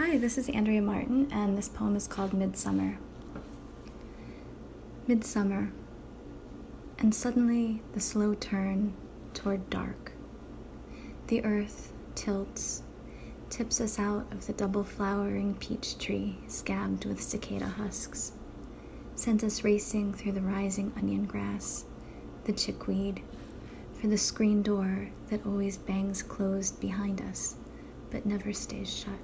Hi, this is Andrea Martin, and this poem is called Midsummer. Midsummer, and suddenly the slow turn toward dark. The earth tilts, tips us out of the double flowering peach tree scabbed with cicada husks, sent us racing through the rising onion grass, the chickweed, for the screen door that always bangs closed behind us but never stays shut.